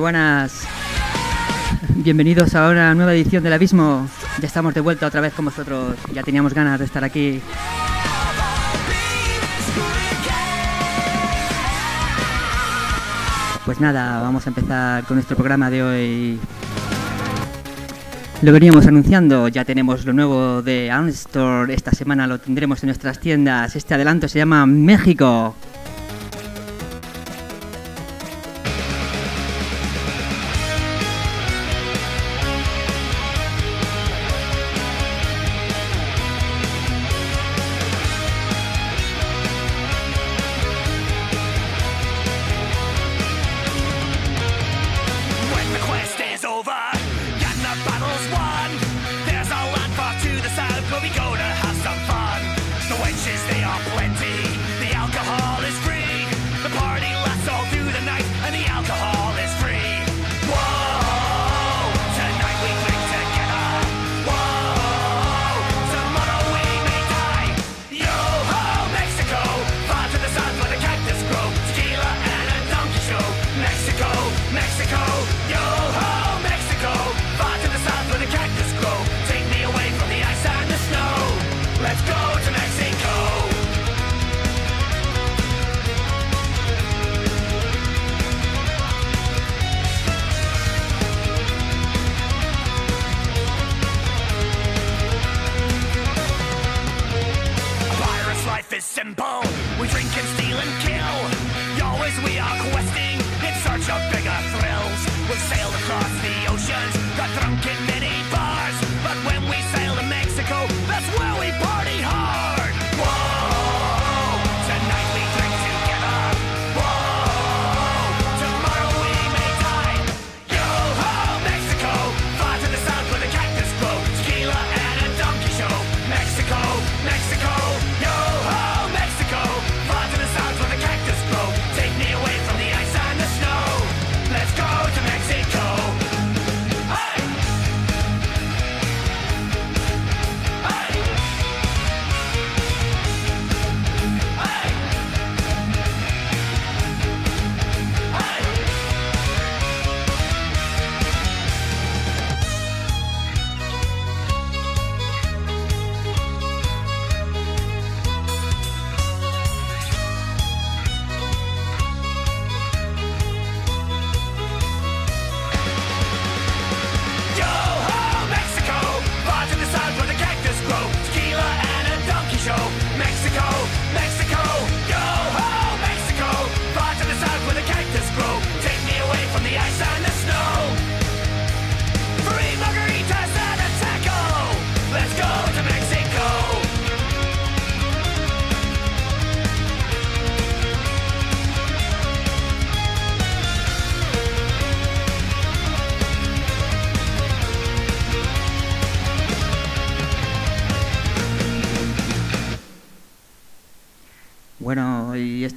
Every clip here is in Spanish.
Buenas. Bienvenidos a una nueva edición del Abismo. Ya estamos de vuelta otra vez con vosotros. Ya teníamos ganas de estar aquí. Pues nada, vamos a empezar con nuestro programa de hoy. Lo veníamos anunciando, ya tenemos lo nuevo de Unstore, esta semana lo tendremos en nuestras tiendas. Este adelanto se llama México.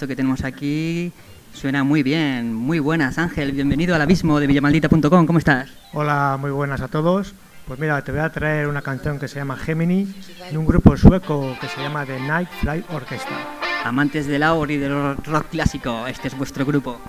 Que tenemos aquí suena muy bien. Muy buenas, Ángel. Bienvenido al abismo de villamaldita.com. ¿Cómo estás? Hola, muy buenas a todos. Pues mira, te voy a traer una canción que se llama Gemini de un grupo sueco que se llama The Night Flight Orchestra. Amantes del aur y del rock clásico, este es vuestro grupo.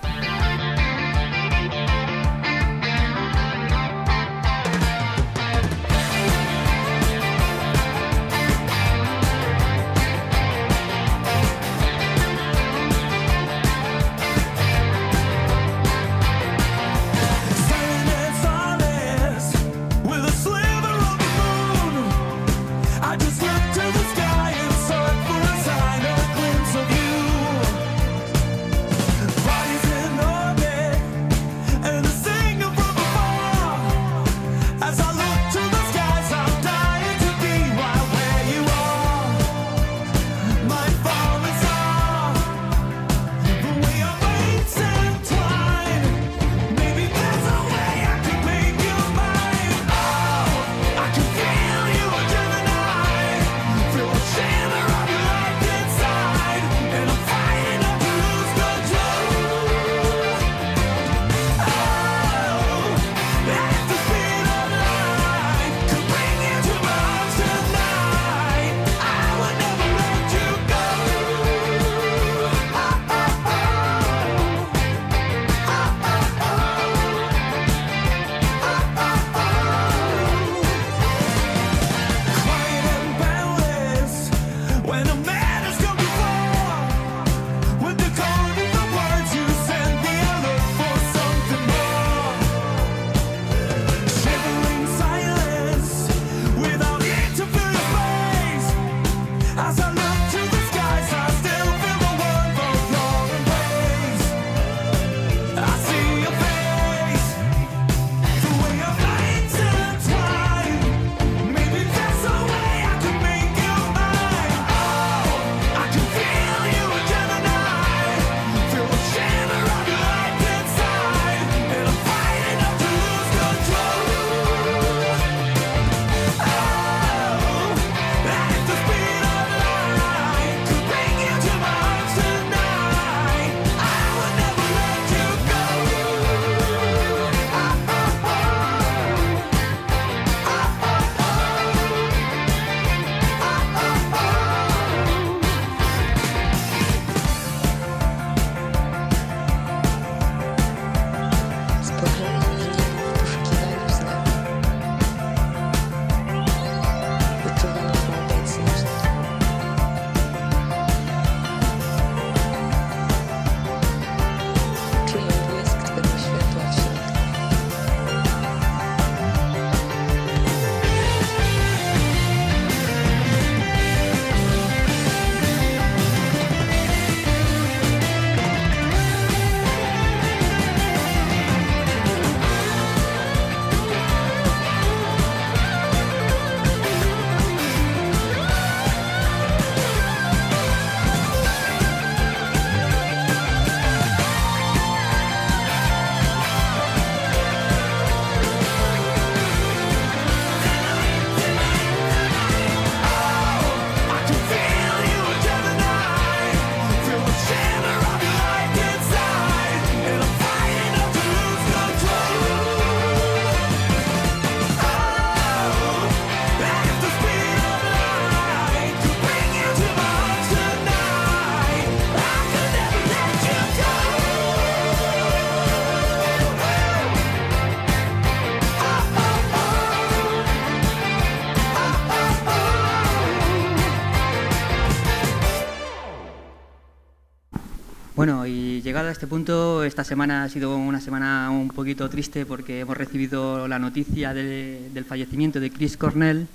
Este punto, esta semana ha sido una semana un poquito triste porque hemos recibido la noticia del fallecimiento de Chris Cornell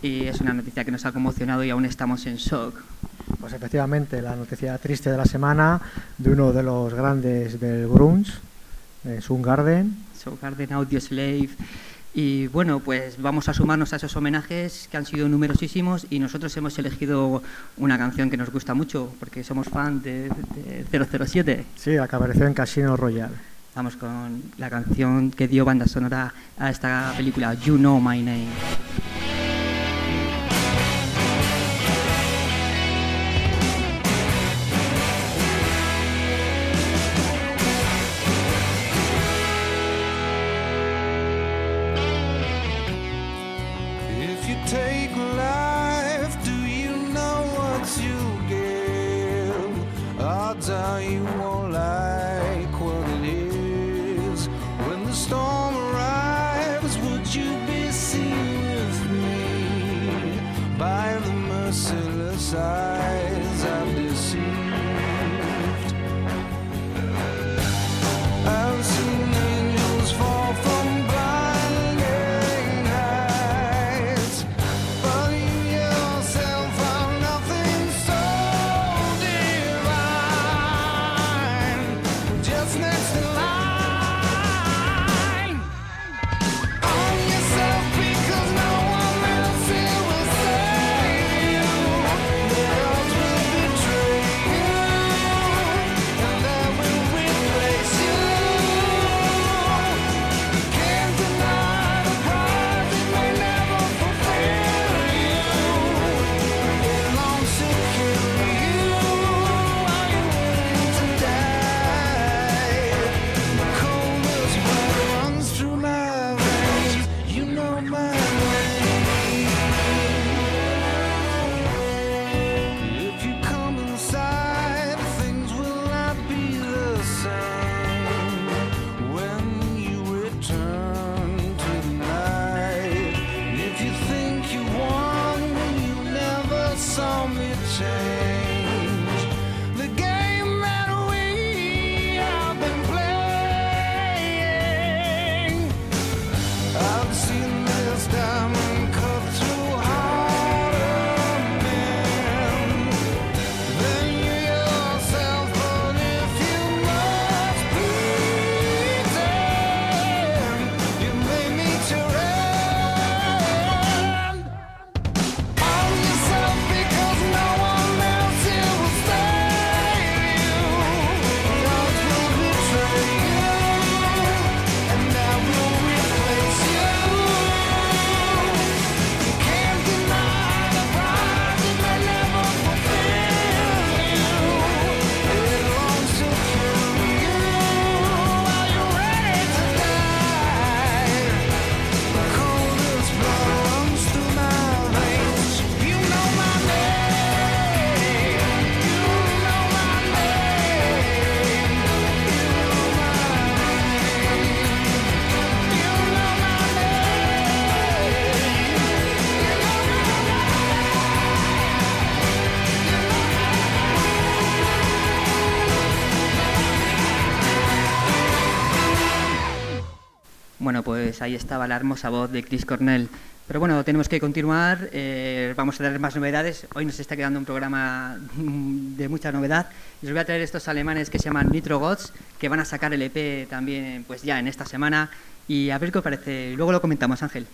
y es una noticia que nos ha conmocionado y aún estamos en shock. Pues efectivamente, la noticia triste de la semana de uno de los grandes del grunge, eh, Soundgarden. Soundgarden, Audio Slave y bueno, pues vamos a sumarnos a esos homenajes que han sido numerosísimos y nosotros hemos elegido una canción que nos gusta mucho porque somos fan de, 007. Sí, la que apareció en Casino Royale. Vamos con la canción que dio banda sonora a esta película, You Know My Name. Pues ahí estaba la hermosa voz de Chris Cornell. Pero bueno, tenemos que continuar, eh, vamos a tener más novedades. Hoy nos está quedando un programa de mucha novedad. Y voy a traer estos alemanes que se llaman Nitro Gods, que van a sacar el EP también pues ya en esta semana. Y a ver qué os parece. Luego lo comentamos, Ángel.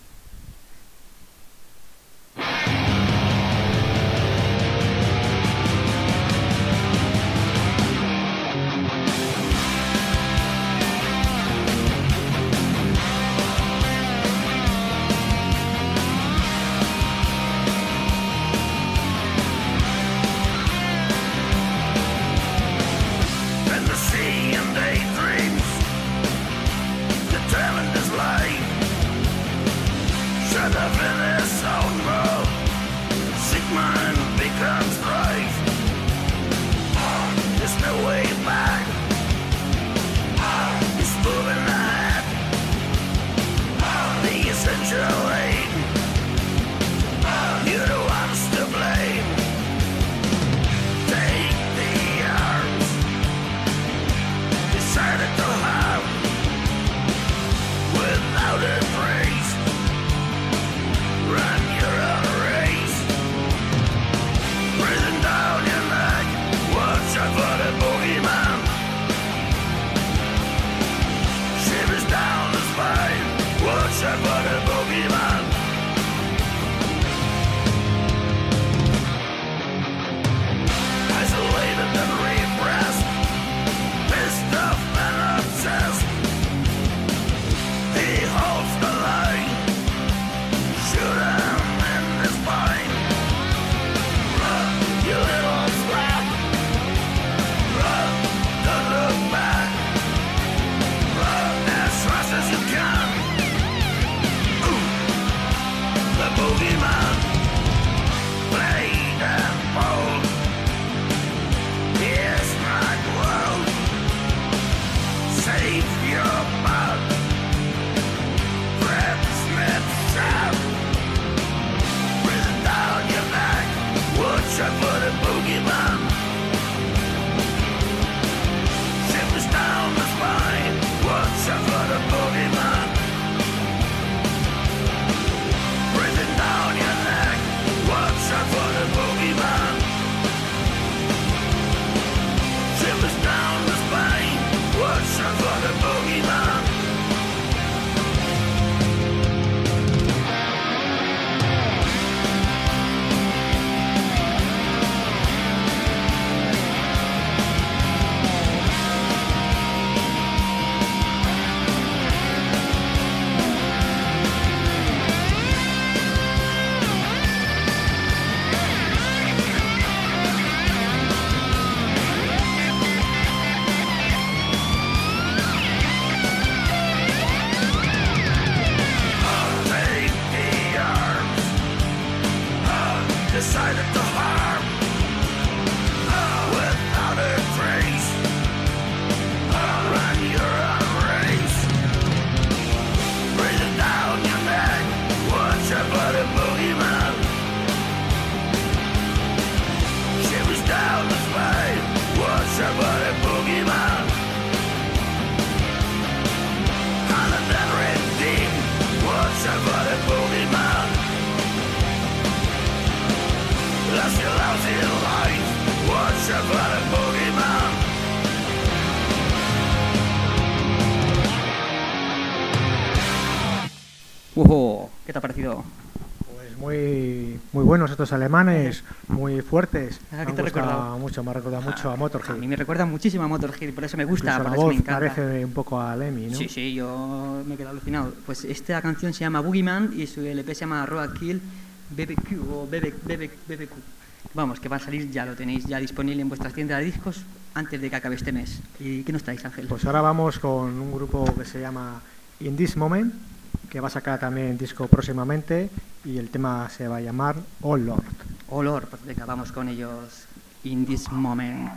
parecido? Pues muy, muy buenos estos alemanes, muy fuertes. ¿A qué me te recuerda mucho, me ha recordado mucho a, a Motorhead. A mí me recuerda muchísimo a Motorhead, por eso me gusta, por eso voz me encanta. parece un poco a Lemmy, ¿no? Sí, sí, yo me he quedado alucinado. Pues esta canción se llama Boogeyman y su LP se llama Road Kill BBQ o BB, BB, BBQ. Vamos, que va a salir, ya lo tenéis ya disponible en vuestras tiendas de discos antes de que acabe este mes. ¿Y qué nos estáis, Ángel? Pues ahora vamos con un grupo que se llama In This Moment que va a sacar también disco próximamente y el tema se va a llamar Oh Lord. Oh Lord, pues venga, vamos con ellos in this moment.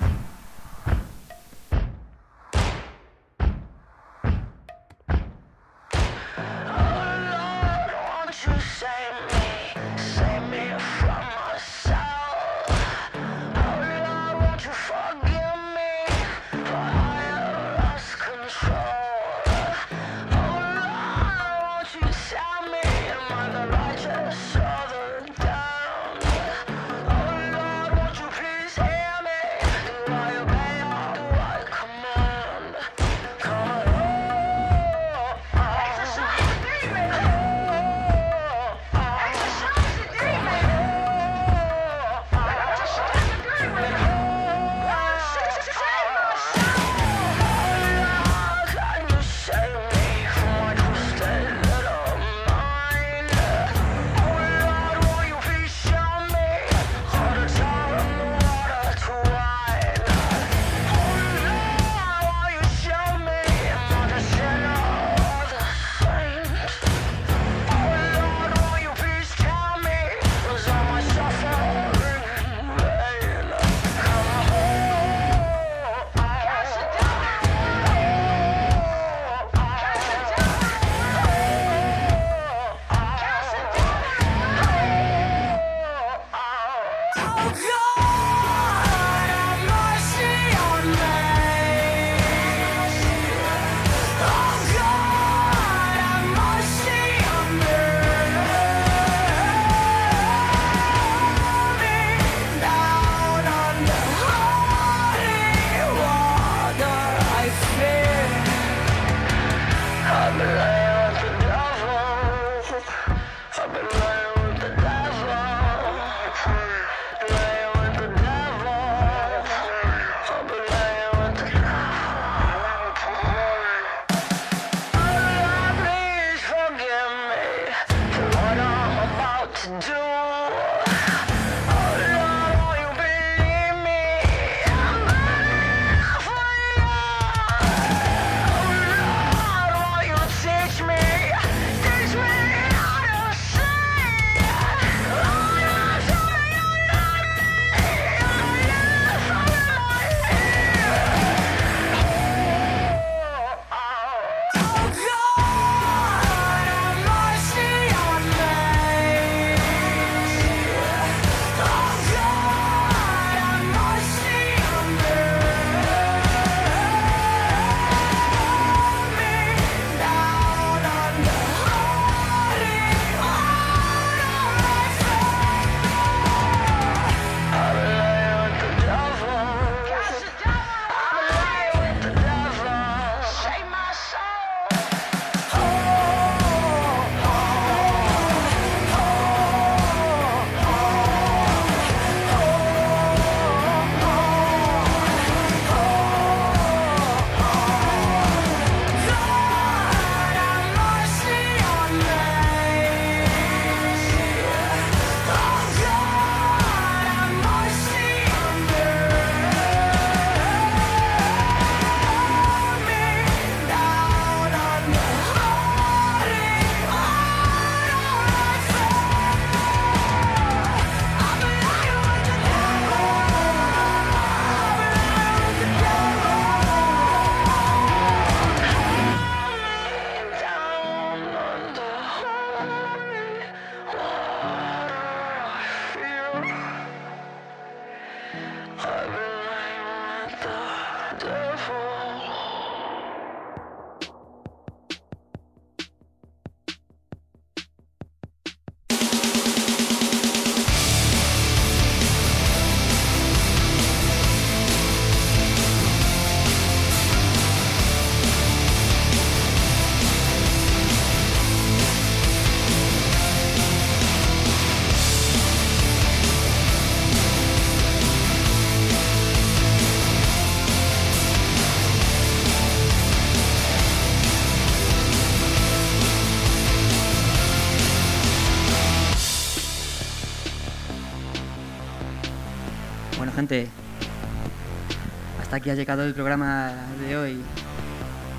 Hasta aquí ha llegado el programa de hoy,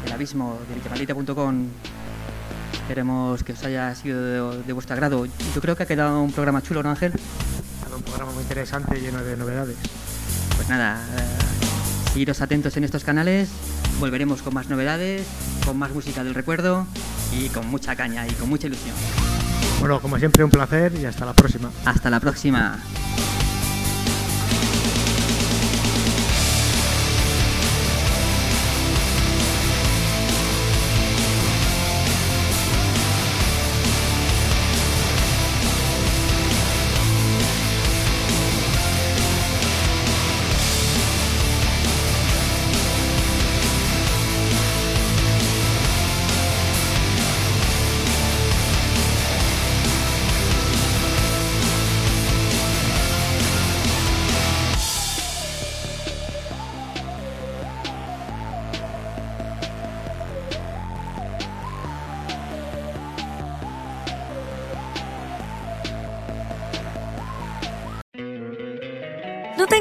El Abismo de Villamaldita.com. Esperemos que os haya sido de, de vuestro agrado. Yo creo que ha quedado un programa chulo, ¿no, Ángel? Un programa muy interesante, lleno de novedades. Pues nada, eh, seguiros atentos en estos canales. Volveremos con más novedades, con más música del recuerdo y con mucha caña y con mucha ilusión. Bueno, como siempre, un placer y hasta la próxima. Hasta la próxima.